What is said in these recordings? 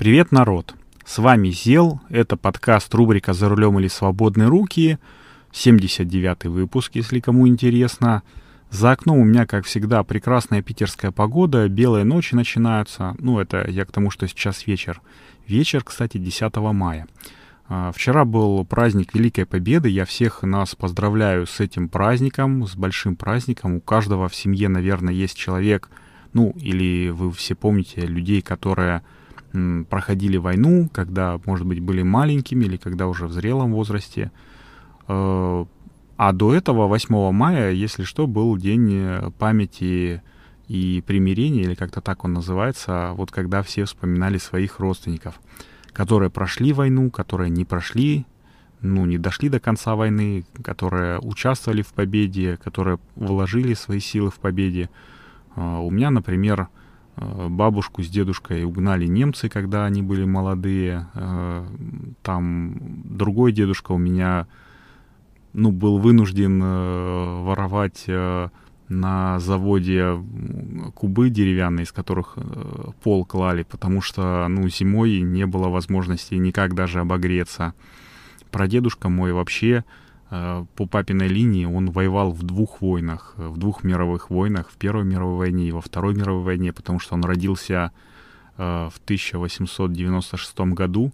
Привет, народ! С вами Зел, это подкаст рубрика «За рулем или свободные руки», 79-й выпуск, если кому интересно. За окном у меня, как всегда, прекрасная питерская погода, белые ночи начинаются. Ну, это я к тому, что сейчас вечер. Вечер, кстати, 10 мая. А, вчера был праздник Великой Победы. Я всех нас поздравляю с этим праздником, с большим праздником. У каждого в семье, наверное, есть человек, ну, или вы все помните людей, которые проходили войну, когда, может быть, были маленькими или когда уже в зрелом возрасте. Э, а до этого, 8 мая, если что, был день э, памяти и примирения, или как-то так он называется, вот когда все вспоминали своих родственников, которые прошли войну, которые не прошли, ну, не дошли до конца войны, которые участвовали в победе, которые вложили свои силы в победе. Э, у меня, например, бабушку с дедушкой угнали немцы, когда они были молодые. Э, там другой дедушка у меня, ну, был вынужден э, воровать на заводе кубы деревянные, из которых пол клали, потому что, ну, зимой не было возможности никак даже обогреться. Прадедушка мой вообще Э, по папиной линии он воевал в двух войнах, в двух мировых войнах, в Первой мировой войне и во Второй мировой войне, потому что он родился э, в 1896 году,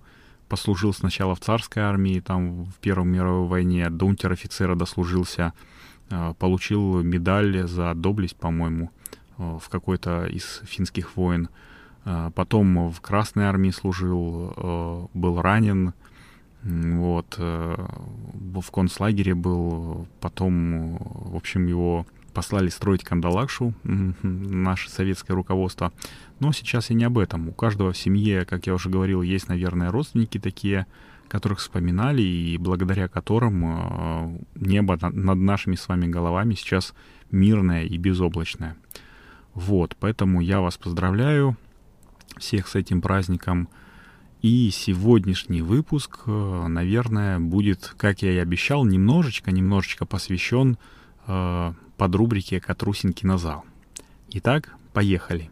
послужил сначала в царской армии, там в Первой мировой войне, до унтер-офицера дослужился, э, получил медаль за доблесть, по-моему, в какой-то из финских войн. Потом в Красной армии служил, был ранен, вот. Э, в концлагере был, потом, в общем, его послали строить Кандалакшу, наше советское руководство. Но сейчас я не об этом. У каждого в семье, как я уже говорил, есть, наверное, родственники такие, которых вспоминали, и благодаря которым э, небо над нашими с вами головами сейчас мирное и безоблачное. Вот, поэтому я вас поздравляю всех с этим праздником. И сегодняшний выпуск, э, наверное, будет, как я и обещал, немножечко, немножечко посвящен э, под рубрике «Катрусин кинозал». Итак, поехали.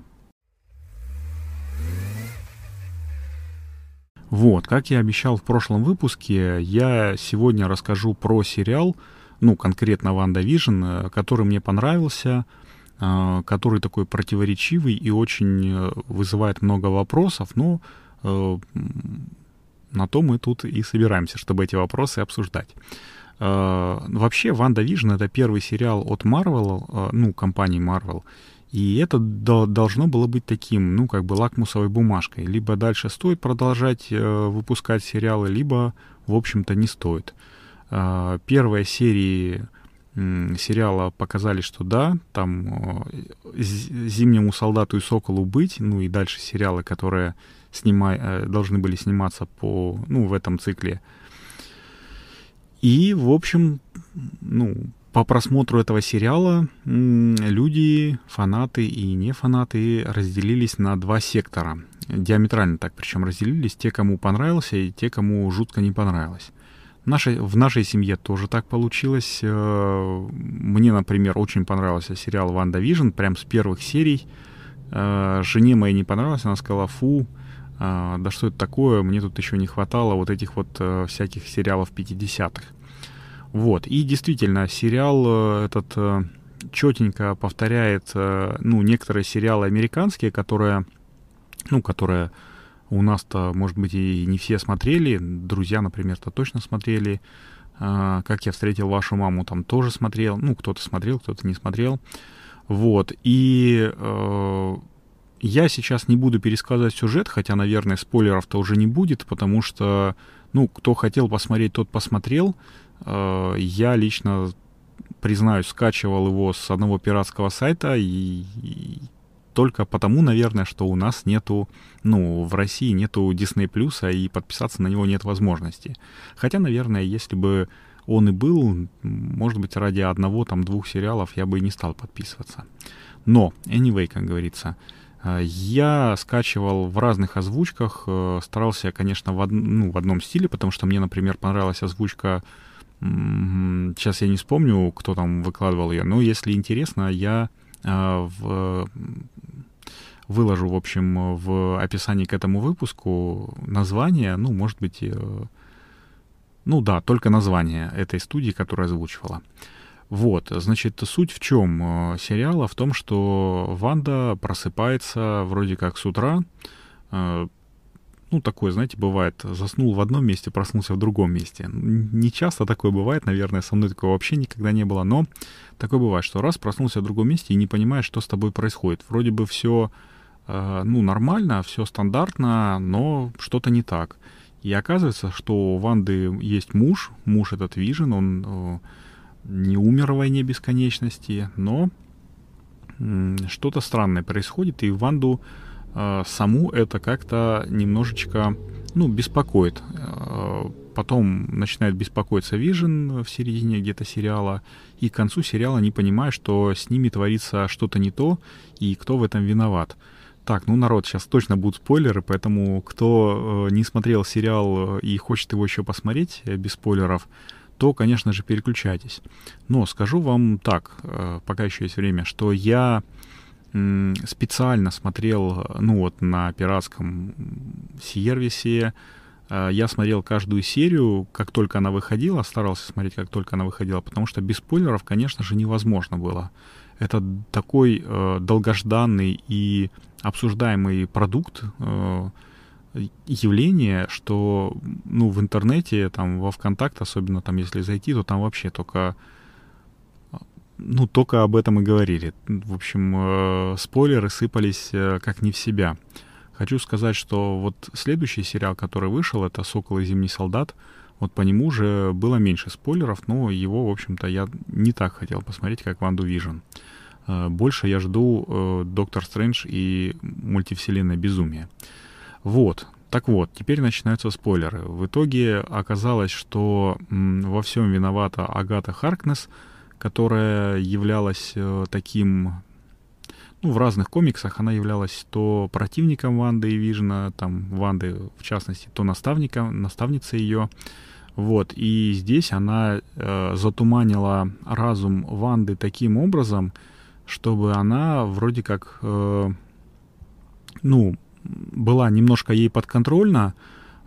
Вот, как я обещал в прошлом выпуске, я сегодня расскажу про сериал, ну, конкретно «Ванда Вижн», э, который мне понравился, э, который такой противоречивый и очень вызывает много вопросов, но на то мы тут и собираемся, чтобы эти вопросы обсуждать. Э, вообще, «Ванда Вижн» — это первый сериал от Marvel, э, ну, компании Marvel, и это должно было быть таким, ну, как бы лакмусовой бумажкой. Либо дальше стоит продолжать выпускать сериалы, либо, в общем-то, не стоит. Первые серии сериала показали, что да, там «Зимнему солдату и соколу быть», ну и дальше сериалы, которые снимай, э, должны были сниматься по, ну, в этом цикле. И, в общем, ну, по просмотру этого сериала люди, фанаты и не фанаты, разделились на два сектора. Диаметрально так, причем разделились те, кому понравился, и те, кому жутко не понравилось. В нашей, в нашей семье тоже так получилось. Э, мне, например, очень понравился сериал «Ванда Вижн», прям с первых серий. Э, жене моей не понравилось, она сказала, фу, да что это такое, мне тут еще не хватало вот этих вот э, всяких сериалов 50-х. Вот, и действительно, сериал э, этот э, четенько повторяет, ну, некоторые сериалы американские, которые, ну, которые у нас-то, может быть, и не все смотрели, друзья, например-то точно смотрели, как я встретил вашу маму, там тоже смотрел, ну, кто-то смотрел, кто-то не смотрел, вот, и я сейчас не буду пересказывать сюжет, хотя, наверное, спойлеров-то уже не будет, потому что, ну, кто хотел посмотреть, тот посмотрел. Э, я лично, признаюсь, скачивал его с одного пиратского сайта, и, только потому, наверное, что у нас нету, ну, в России нету Disney Plus, и подписаться на него нет возможности. Хотя, наверное, если бы он и был, может быть, ради одного, там, двух сериалов я бы и не стал подписываться. Но, anyway, как говорится, а, я скачивал в разных озвучках, э, старался, конечно, в, од... ну, в одном стиле, потому что мне, например, понравилась озвучка, сейчас я не вспомню, кто там выкладывал ее, но если интересно, я а, в выложу, в общем, в описании к этому выпуску название, ну, может быть, э, ну да, только название этой студии, которая озвучивала. Вот, значит, суть в чем э, сериала? В том, что Ванда просыпается вроде как с утра, э, ну, такое, знаете, бывает, заснул в одном месте, проснулся в другом месте. Не часто такое бывает, наверное, со мной такого вообще никогда не было, но такое бывает, что раз проснулся в другом месте и не понимаешь, что с тобой происходит. Вроде бы все, э, ну, нормально, все стандартно, но что-то не так. И оказывается, что у Ванды есть муж, муж этот Вижен, он не умер в войне бесконечности, но э, что-то странное происходит, и Ванду Э, саму это как-то немножечко, ну, беспокоит. Э, потом начинает беспокоиться Вижен в середине где-то сериала, и к концу сериала не понимает, что с ними творится что-то не то, и кто в этом виноват. Так, ну, народ, сейчас точно будут спойлеры, поэтому кто э, не смотрел сериал и хочет его еще посмотреть без спойлеров, то, конечно же, переключайтесь. Но скажу вам так, пока еще есть время, что я специально смотрел, ну вот на пиратском сервисе, э, я смотрел каждую серию, как только она выходила, старался смотреть, как только она выходила, потому что без спойлеров, конечно же, невозможно было. Это такой э, долгожданный и обсуждаемый продукт, э, явление, что ну, в интернете, там, во ВКонтакте, особенно там, если зайти, то там вообще только ну, только об этом и говорили. В общем, э, спойлеры сыпались э, как не в себя. Хочу сказать, что вот следующий сериал, который вышел, это «Сокол и зимний солдат», вот по нему уже было меньше спойлеров, но его, в общем-то, я не так хотел посмотреть, как «Ванду Вижн». Э, больше я жду э, «Доктор Стрэндж» и мультивселенная безумия. Вот, так вот, теперь начинаются спойлеры. В итоге оказалось, что во всем виновата Агата Харкнес — которая являлась э, таким ну, в разных комиксах она являлась то противником Ванды и Вижна, там, Ванды, в частности, то наставником, наставницей ее. Вот, и здесь она э, затуманила разум Ванды таким образом, чтобы она вроде как, э, ну, была немножко ей подконтрольна,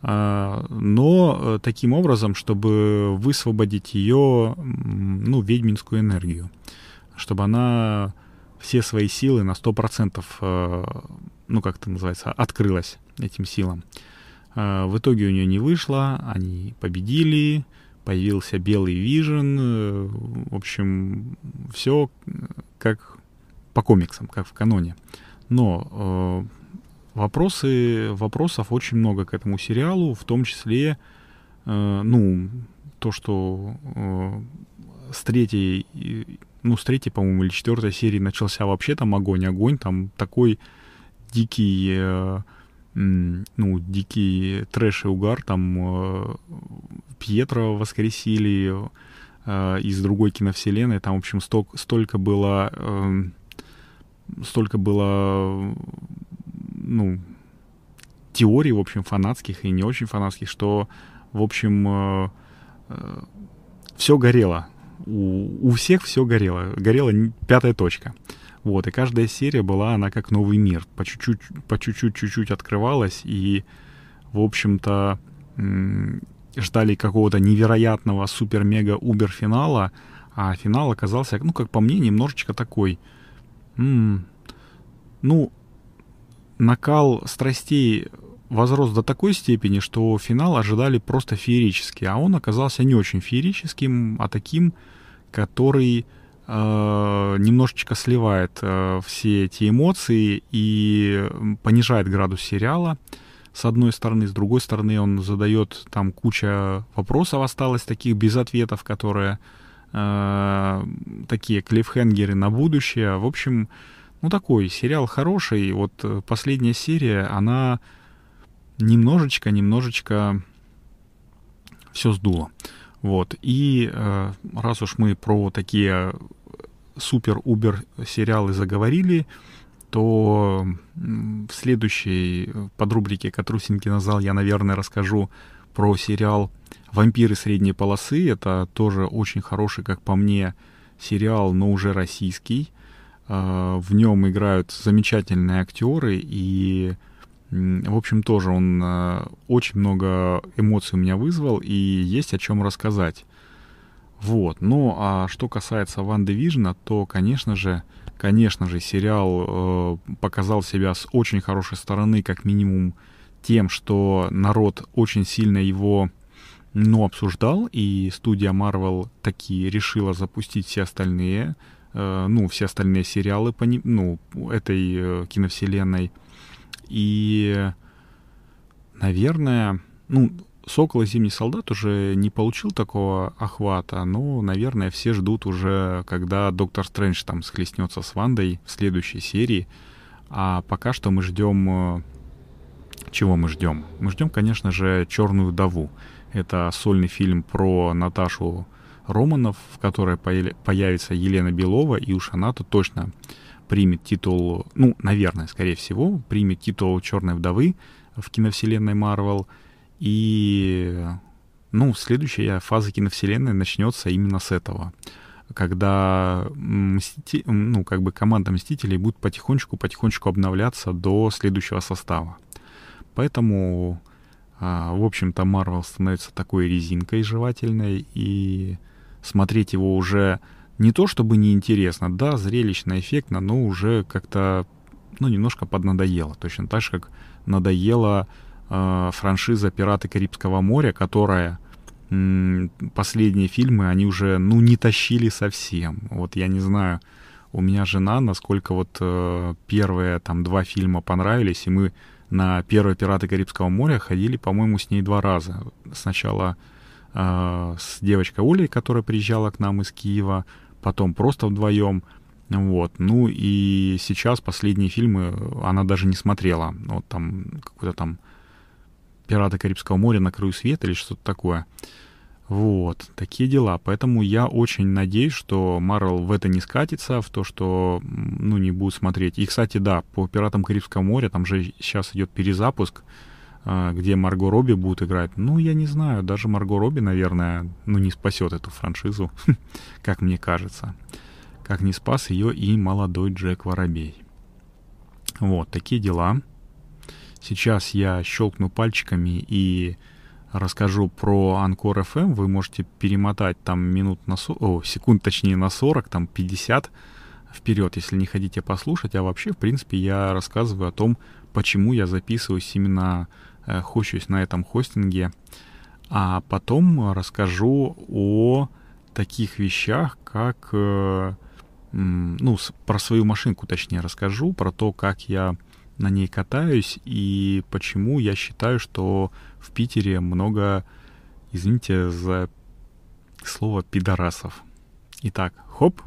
а, но э, таким образом, чтобы высвободить ее, ну, ведьминскую энергию, чтобы она все свои силы на 100%, э, ну, как это называется, открылась этим силам. А, в итоге у нее не вышло, они победили, появился белый вижен, э, в общем, все как по комиксам, как в каноне. Но Вопросы, вопросов очень много к этому сериалу, в том числе, э, ну, то, что э, с третьей, ну, с третьей, по-моему, или четвертой серии начался вообще там огонь-огонь, там такой дикий, э, ну, дикий трэш и угар, там э, Пьетро воскресили э, из другой киновселенной, там, в общем, столько, столько было... Э, столько было ну, теорий, в общем, фанатских и не очень фанатских, что, в общем, э, э, все горело. У, у всех все горело. Горела пятая точка. Вот, и каждая серия была, она как новый мир. По чуть-чуть, по чуть-чуть, чуть-чуть открывалась, и, в общем-то, ждали какого-то невероятного супер-мега-убер финала, а финал оказался, ну, как по мне, немножечко такой... М-м, ну, накал страстей возрос до такой степени, что финал ожидали просто феерически, а он оказался не очень феерическим, а таким, который э, немножечко сливает э, все эти эмоции и понижает градус сериала. С одной стороны, с другой стороны, он задает там куча вопросов осталось таких без ответов, которые э, такие клиффхенгеры на будущее. В общем, ну, такой сериал хороший. Вот э, последняя серия, она немножечко, немножечко все сдуло. Вот. И э, раз уж мы про такие супер-убер сериалы заговорили, то в следующей подрубрике «Катрусинки на зал» я, наверное, расскажу про сериал «Вампиры средней полосы». Это тоже очень хороший, как по мне, сериал, но уже российский. Э, в нем играют замечательные актеры, и, в общем, тоже он э, очень много эмоций у меня вызвал, и есть о чем рассказать. Вот. Ну, а что касается Ван Вижна, то, конечно же, конечно же, сериал э, показал себя с очень хорошей стороны, как минимум тем, что народ очень сильно его ну, обсуждал, и студия Marvel таки решила запустить все остальные, ну, все остальные сериалы по, ну, этой э, киновселенной. И, наверное, ну, Сокол и Зимний солдат уже не получил такого охвата, но, наверное, все ждут уже, когда Доктор Стрэндж там схлестнется с Вандой в следующей серии. А пока что мы ждем... Э, чего мы ждем? Мы ждем, конечно же, Черную вдову. Это сольный фильм про Наташу Романов, в которой появится Елена Белова, и уж она-то точно примет титул, ну, наверное, скорее всего, примет титул Черной вдовы в киновселенной Марвел. И, ну, следующая фаза киновселенной начнется именно с этого когда мсти... ну, как бы команда Мстителей будет потихонечку-потихонечку обновляться до следующего состава. Поэтому, а, в общем-то, Марвел становится такой резинкой жевательной, и смотреть его уже не то чтобы неинтересно, да, зрелищно, эффектно, но уже как-то, ну, немножко поднадоело. Точно так же, как надоело э, франшиза «Пираты Карибского моря», которая последние фильмы, они уже, ну, не тащили совсем. Вот я не знаю, у меня жена, насколько вот э, первые там два фильма понравились, и мы на первые «Пираты Карибского моря» ходили, по-моему, с ней два раза. Сначала э, с девочкой Олей, которая приезжала к нам из Киева, потом просто вдвоем. Вот. Ну и сейчас последние фильмы она даже не смотрела. Вот там какой-то там «Пираты Карибского моря» на краю света или что-то такое. Вот, такие дела. Поэтому я очень надеюсь, что Марвел в это не скатится, в то, что, ну, не будут смотреть. И, кстати, да, по «Пиратам Карибского моря» там же сейчас идет перезапуск, а, где Марго Робби будет играть. Ну, я не знаю, даже Марго Робби, наверное, ну, не спасет эту франшизу, как мне кажется. Как не спас ее и молодой Джек Воробей. Вот, такие дела. Сейчас я щелкну пальчиками и расскажу про Анкор FM. Вы можете перемотать там минут на 40, о, секунд точнее на 40, там 50 вперед, если не хотите послушать. А вообще, в принципе, я рассказываю о том, почему я записываюсь именно, э, хощусь на этом хостинге. А потом расскажу о таких вещах, как, э, ну, про свою машинку, точнее, расскажу, про то, как я на ней катаюсь и почему я считаю, что в Питере много, извините за слово, пидорасов. Итак, хоп.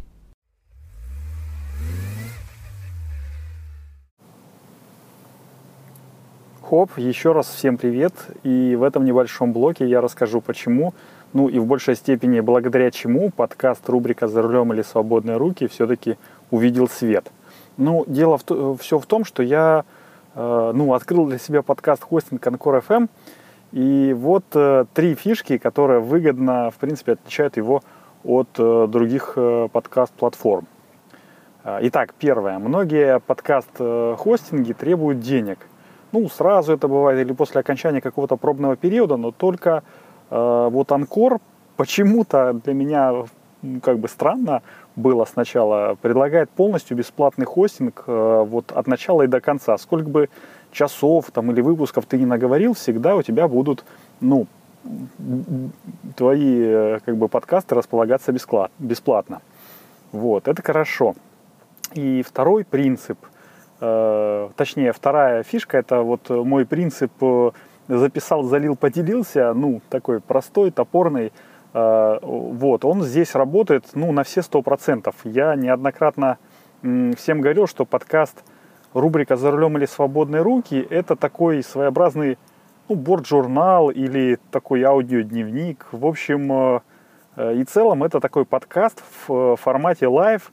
Хоп, еще раз всем привет. И в этом небольшом блоке я расскажу, почему, ну и в большей степени благодаря чему подкаст рубрика «За рулем или свободные руки» все-таки увидел свет – ну, дело в, все в том, что я э, ну, открыл для себя подкаст хостинг Анкор FM. И вот э, три фишки, которые выгодно, в принципе, отличают его от э, других подкаст-платформ. Итак, первое. Многие подкаст-хостинги требуют денег. Ну, сразу это бывает или после окончания какого-то пробного периода, но только вот Анкор почему-то для меня как бы странно было сначала, предлагает полностью бесплатный хостинг э, вот от начала и до конца. Сколько бы часов там или выпусков ты не наговорил, всегда у тебя будут, ну, твои э, как бы подкасты располагаться бесплатно. Вот, это хорошо. И второй принцип, э, точнее, вторая фишка, это вот мой принцип э, записал, залил, поделился, ну, такой простой, топорный, Э, вот, он здесь работает ну, на все сто процентов. Я неоднократно всем говорил, что подкаст рубрика «За рулем или свободные руки» — это такой своеобразный ну, борт-журнал или такой аудиодневник. В общем, э, э, и целом это такой подкаст в формате live,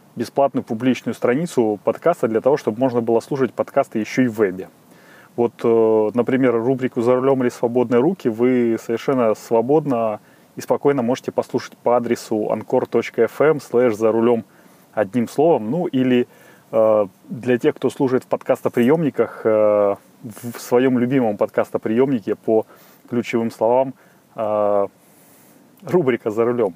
бесплатную публичную страницу подкаста для того, чтобы можно было слушать подкасты еще и в вебе. Вот, э, например, рубрику «За рулем или свободные руки» вы совершенно свободно и спокойно можете послушать по адресу anchor.fm slash за рулем одним словом. Ну или э, для тех, кто служит в подкастоприемниках, э, в своем любимом подкастоприемнике по ключевым словам э, рубрика «За рулем».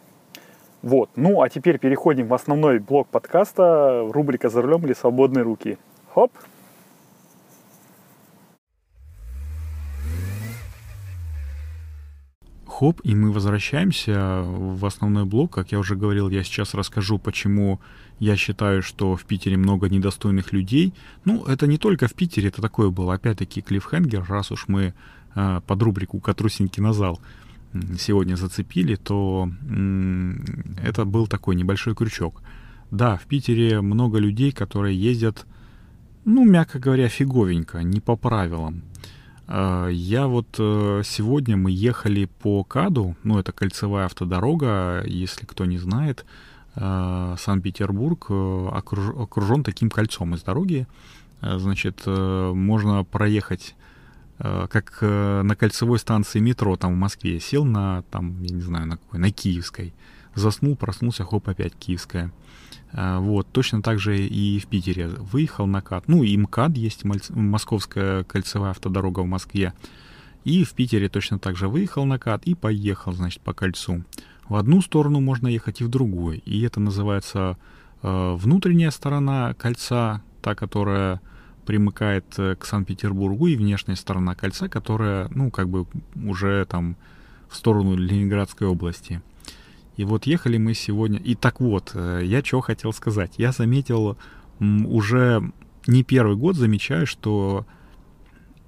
Вот. Ну, а теперь переходим в основной блок подкаста, рубрика «За рулем или свободные руки». Хоп! хоп, и мы возвращаемся в основной блок. Как я уже говорил, я сейчас расскажу, почему я считаю, что в Питере много недостойных людей. Ну, это не только в Питере, это такое было, опять-таки, клиффхенгер. Раз уж мы э, под рубрику «Катрусеньки на зал» сегодня зацепили, то э, это был такой небольшой крючок. Да, в Питере много людей, которые ездят, ну, мягко говоря, фиговенько, не по правилам. А, я вот э, сегодня мы ехали по КАДу, ну это кольцевая автодорога, если кто не знает, а, Санкт-Петербург э, окружен таким кольцом из дороги. А, значит, э, можно проехать как на кольцевой станции метро там в Москве. Сел на, там, я не знаю, на какой, на Киевской. Заснул, проснулся, хоп, опять Киевская. А, вот, точно так же и в Питере. Выехал на КАТ. Ну, и МКАД есть, Московская кольцевая автодорога в Москве. И в Питере точно так же выехал на КАТ и поехал, значит, по кольцу. В одну сторону можно ехать и в другую. И это называется э, внутренняя сторона кольца, та, которая примыкает э, к Санкт-Петербургу, и внешняя сторона кольца, которая, ну, как бы уже там в сторону Ленинградской области. И вот ехали мы сегодня. И так вот, э, я что хотел сказать. Я заметил уже не первый год, замечаю, что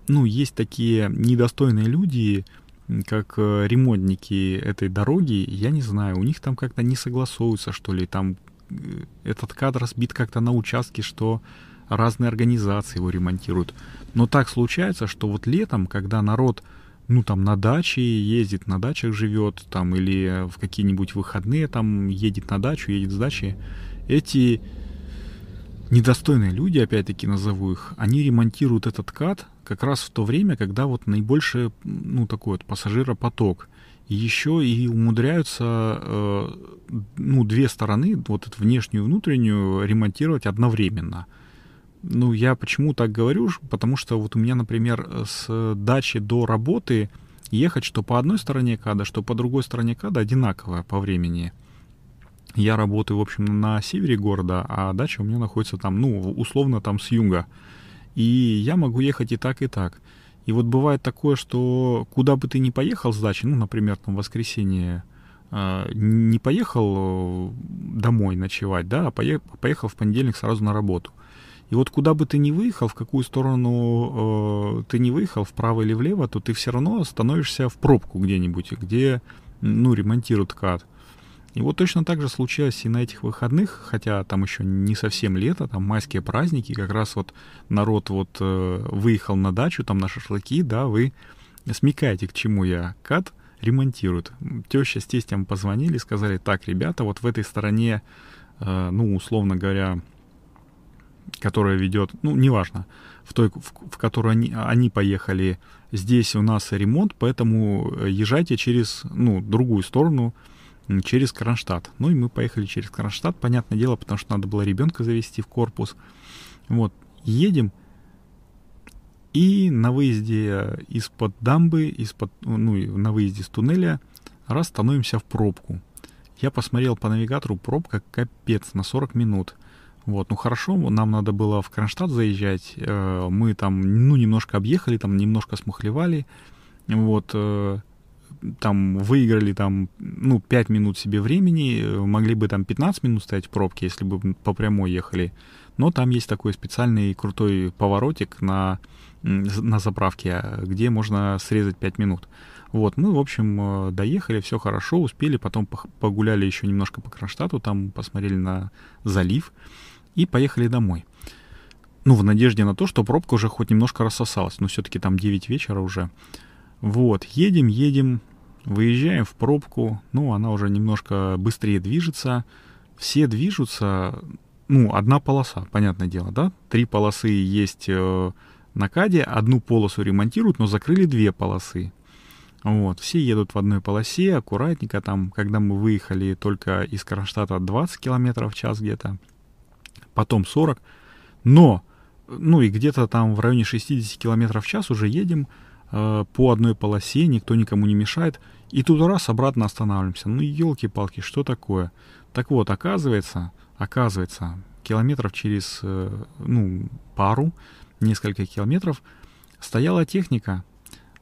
ну, есть такие недостойные люди, как э, ремонтники этой дороги, я не знаю, у них там как-то не согласуются, что ли, там этот кадр сбит как-то на участке, что разные организации его ремонтируют. Но так случается, что вот летом, когда народ ну, там, на даче ездит, на дачах живет, там, или в какие-нибудь выходные там едет на дачу, едет с дачи, эти недостойные люди, опять-таки назову их, они ремонтируют этот кат как раз в то время, когда вот наибольший, ну, такой вот пассажиропоток. И еще и умудряются, э, ну, две стороны, вот эту внешнюю и внутреннюю, ремонтировать одновременно. Ну, я почему так говорю? Потому что вот у меня, например, с дачи до работы ехать что по одной стороне када, что по другой стороне када одинаковое по времени. Я работаю, в общем, на севере города, а дача у меня находится там, ну, условно там с юга. И я могу ехать и так, и так. И вот бывает такое, что куда бы ты ни поехал с дачи, ну, например, там в воскресенье, э, не поехал э, домой ночевать, да, а поехал в понедельник сразу на работу. И вот куда бы ты ни выехал, в какую сторону э, ты не выехал, вправо или влево, то ты все равно становишься в пробку где-нибудь, где, ну, ремонтируют кат. И вот точно так же случилось и на этих выходных, хотя там еще не совсем лето, там майские праздники, как раз вот народ вот э, выехал на дачу, там на шашлыки, да, вы смекаете, к чему я. Кат ремонтируют. Теща с тестем позвонили, сказали, так, ребята, вот в этой стороне, э, ну, условно говоря, которая ведет, ну, неважно, в той, в, в которую они, они поехали, здесь у нас ремонт, поэтому езжайте через, ну, другую сторону, через Кронштадт. Ну и мы поехали через Кронштадт, понятное дело, потому что надо было ребенка завести в корпус. Вот, едем, и на выезде из-под дамбы, из-под, ну, на выезде с туннеля, раз становимся в пробку. Я посмотрел по навигатору, пробка капец, на 40 минут. Вот, ну хорошо, нам надо было в Кронштадт заезжать, э, мы там, ну, немножко объехали, там немножко смухлевали, вот, э, там выиграли там, ну, 5 минут себе времени, могли бы там 15 минут стоять в пробке, если бы по прямой ехали. Но там есть такой специальный крутой поворотик на, на заправке, где можно срезать 5 минут. Вот, мы, в общем, э, доехали, все хорошо, успели, потом погуляли еще немножко по Кронштадту, там посмотрели на залив и поехали домой. Ну, в надежде на то, что пробка уже хоть немножко рассосалась, но все-таки там 9 вечера уже. Вот, едем, едем, выезжаем в пробку, ну, она уже немножко быстрее движется, все движутся, ну, одна полоса, понятное дело, да? Три полосы есть э, на КАДе, одну полосу ремонтируют, но закрыли две полосы. Вот, все едут в одной полосе, аккуратненько, там, когда мы выехали только из Кронштадта 20 км в час где-то, потом 40, но, ну и где-то там в районе 60 км в час уже едем, Э, по одной полосе, никто никому не мешает, и тут раз обратно останавливаемся. Ну, елки-палки, что такое? Так вот, оказывается, оказывается, километров через, э, ну, пару, несколько километров, стояла техника,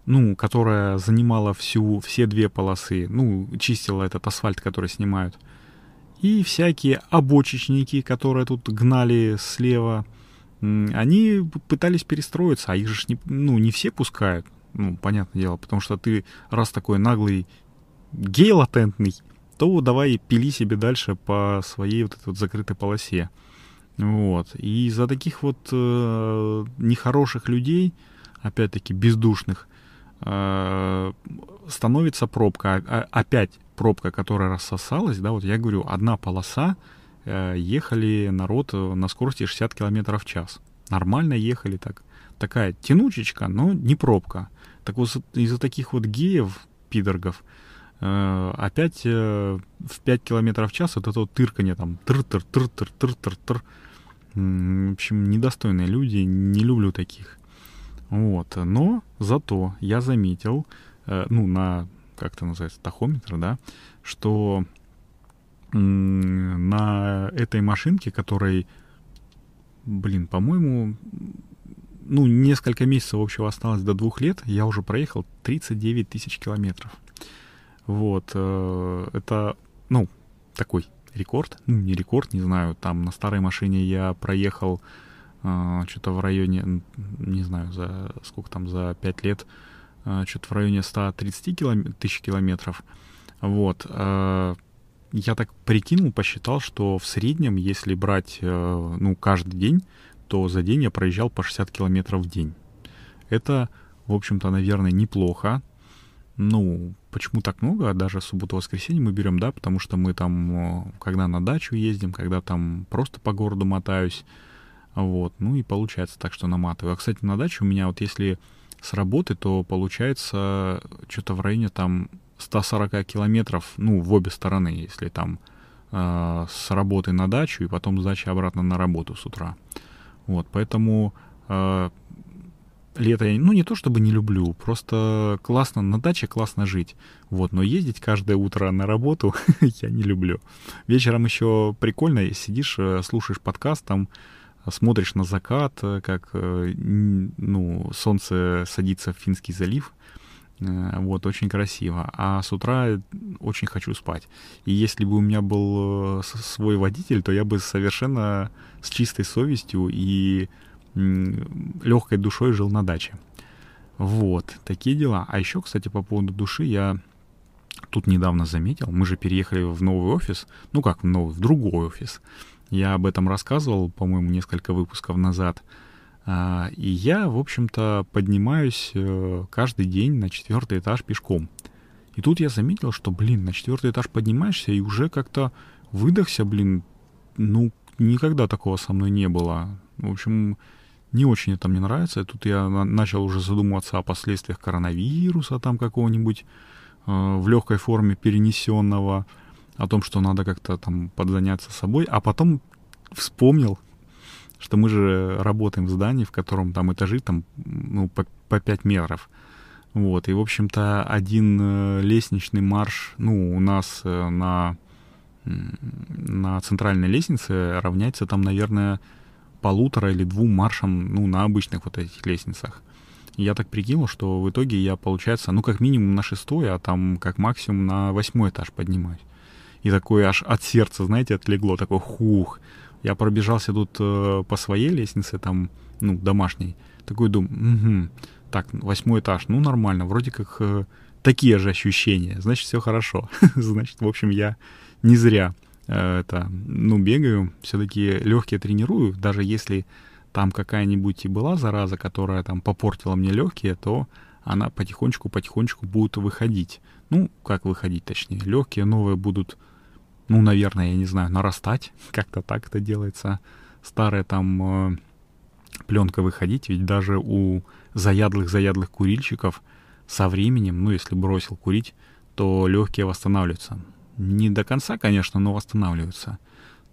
ну, которая занимала всю, все две полосы, ну, чистила этот асфальт, который снимают. И всякие обочечники, которые тут гнали слева, они пытались перестроиться, а их же не, ну, не все пускают. Ну, понятное дело, потому что ты раз такой наглый гей латентный, то давай пили себе дальше по своей вот этой вот закрытой полосе. Вот. И из-за таких вот э, нехороших людей, опять-таки бездушных, э, становится пробка. А, опять пробка, которая рассосалась, да, вот я говорю, одна полоса, э, ехали народ на скорости 60 км в час. Нормально ехали так. Такая тянучечка, но не пробка. Так вот, из-за таких вот геев, пидоргов, э, опять э, в 5 километров в час вот это вот тырканье там, тыр-тыр-тыр-тыр-тыр-тыр-тыр. В общем, недостойные люди, не люблю таких. Вот, но зато я заметил, э, ну, на, как это называется, тахометр, да, что на этой машинке, которой, блин, по-моему, ну, несколько месяцев общего осталось до двух лет, я уже проехал 39 тысяч километров. Вот, э, это, ну, такой рекорд, ну, не рекорд, не знаю, там на старой машине я проехал э, что-то в районе, не знаю, за сколько там, за 5 лет, что-то в районе 130 килом... тысяч километров. Вот, э, я так прикинул, посчитал, что в среднем, если брать, э, ну, каждый день, то за день я проезжал по 60 километров в день. Это, в общем-то, наверное, неплохо. Ну, почему так много? Даже субботу-воскресенье мы берем, да, потому что мы там, когда на дачу ездим, когда там просто по городу мотаюсь, вот, ну и получается так, что наматываю. А, кстати, на даче у меня вот если с работы, то получается что-то в районе там 140 километров, ну, в обе стороны, если там э, с работы на дачу и потом с дачи обратно на работу с утра. Вот, поэтому э, лето я, ну, не то чтобы не люблю, просто классно, на даче классно жить. Вот, но ездить каждое утро на работу я не люблю. Вечером еще прикольно, сидишь, э, слушаешь подкаст, там смотришь на закат, э, как, э, ну, солнце садится в Финский залив, вот, очень красиво. А с утра очень хочу спать. И если бы у меня был свой водитель, то я бы совершенно с чистой совестью и легкой душой жил на даче. Вот, такие дела. А еще, кстати, по поводу души я тут недавно заметил. Мы же переехали в новый офис. Ну как в новый, в другой офис. Я об этом рассказывал, по-моему, несколько выпусков назад. А, и я, в общем-то, поднимаюсь э, каждый день на четвертый этаж пешком. И тут я заметил, что, блин, на четвертый этаж поднимаешься и уже как-то выдохся, блин, ну, никогда такого со мной не было. В общем, не очень это мне нравится. Тут я начал уже задумываться о последствиях коронавируса там какого-нибудь э, в легкой форме перенесенного, о том, что надо как-то там подзаняться собой, а потом вспомнил, что мы же работаем в здании, в котором там этажи там ну, по, по 5 метров. Вот, и, в общем-то, один э, лестничный марш, ну, у нас э, на, на центральной лестнице равняется там, наверное, полутора или двум маршам, ну, на обычных вот этих лестницах. Я так прикинул, что в итоге я, получается, ну, как минимум на шестой, а там как максимум на восьмой этаж поднимаюсь. И такое аж от сердца, знаете, отлегло, такой хух. Я пробежался тут э, по своей лестнице, там, ну, домашней. Такой думаю, угу, так, восьмой этаж, ну, нормально, вроде как э, такие же ощущения, значит, все хорошо. значит, в общем, я не зря Э, это, ну, бегаю, все-таки легкие тренирую, даже если там какая-нибудь и была зараза, которая там попортила мне легкие, то она потихонечку-потихонечку будет выходить. Ну, как выходить, точнее. Легкие новые будут, ну, наверное, я не знаю, нарастать. Как-то так это делается. Старая там э, пленка выходить, ведь даже у заядлых-заядлых курильщиков со временем, ну, если бросил курить, то легкие восстанавливаются не до конца, конечно, но восстанавливаются.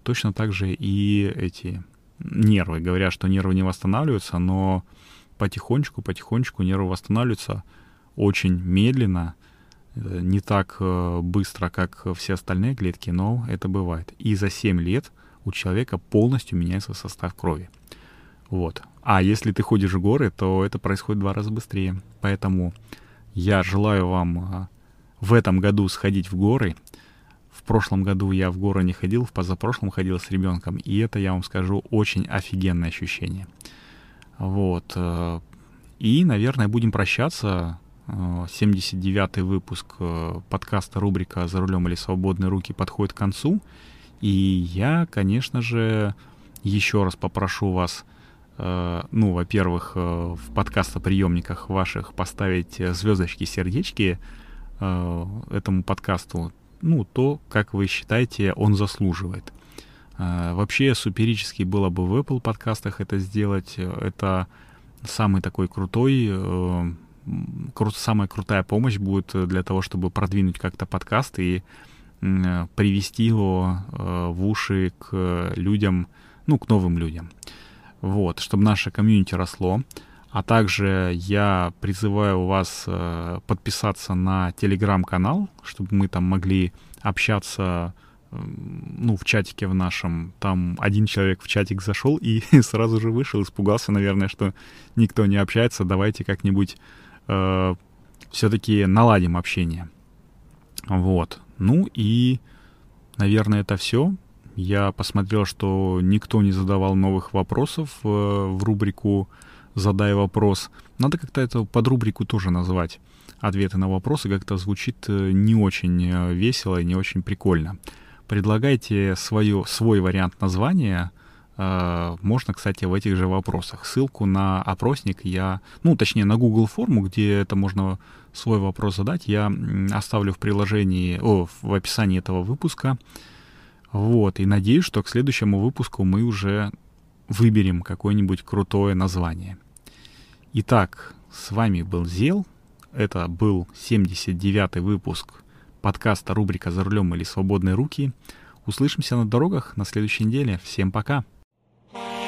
Точно так же и эти нервы. Говорят, что нервы не восстанавливаются, но потихонечку, потихонечку нервы восстанавливаются очень медленно, не так э, быстро, как все остальные клетки, но это бывает. И за 7 лет у человека полностью меняется состав крови. Вот. А если ты ходишь в горы, то это происходит в два раза быстрее. Поэтому я желаю вам э, в этом году сходить в горы, в прошлом году я в горы не ходил, в позапрошлом ходил с ребенком, и это, я вам скажу, очень офигенное ощущение. Вот. Э, и, наверное, будем прощаться. 79-й э, выпуск э, подкаста рубрика «За рулем или свободные руки» подходит к концу. И я, конечно же, еще раз попрошу вас, ну, во-первых, в подкастоприемниках ваших поставить звездочки, сердечки этому подкасту ну, то, как вы считаете, он заслуживает. Вообще, суперически было бы в Apple подкастах это сделать. Это самый такой крутой, э, кру- самая крутая помощь будет для того, чтобы продвинуть как-то подкаст и э, привести его э, в уши к людям, ну, к новым людям. Вот, чтобы наше комьюнити росло. А также я призываю вас э, подписаться на телеграм-канал, чтобы мы там могли общаться ну, в чатике в нашем. Там один человек в чатик зашел и сразу же вышел, испугался, наверное, что никто не общается. Давайте как-нибудь э, все-таки наладим общение. Вот. Ну и, наверное, это все. Я посмотрел, что никто не задавал новых вопросов э, в рубрику задай вопрос. Надо как-то это под рубрику тоже назвать. Ответы на вопросы как-то звучит э, не очень э, весело и не очень прикольно. Предлагайте свою, свой вариант названия. Э, можно, кстати, в этих же вопросах. Ссылку на опросник я, ну, точнее, на Google форму, где это можно свой вопрос задать, я оставлю в приложении, о, в описании этого выпуска. Вот, и надеюсь, что к следующему выпуску мы уже выберем какое-нибудь крутое название. Итак, с вами был Зел. Это был 79-й выпуск подкаста рубрика «За рулем или свободные руки». Услышимся на дорогах на следующей неделе. Всем пока! Bye.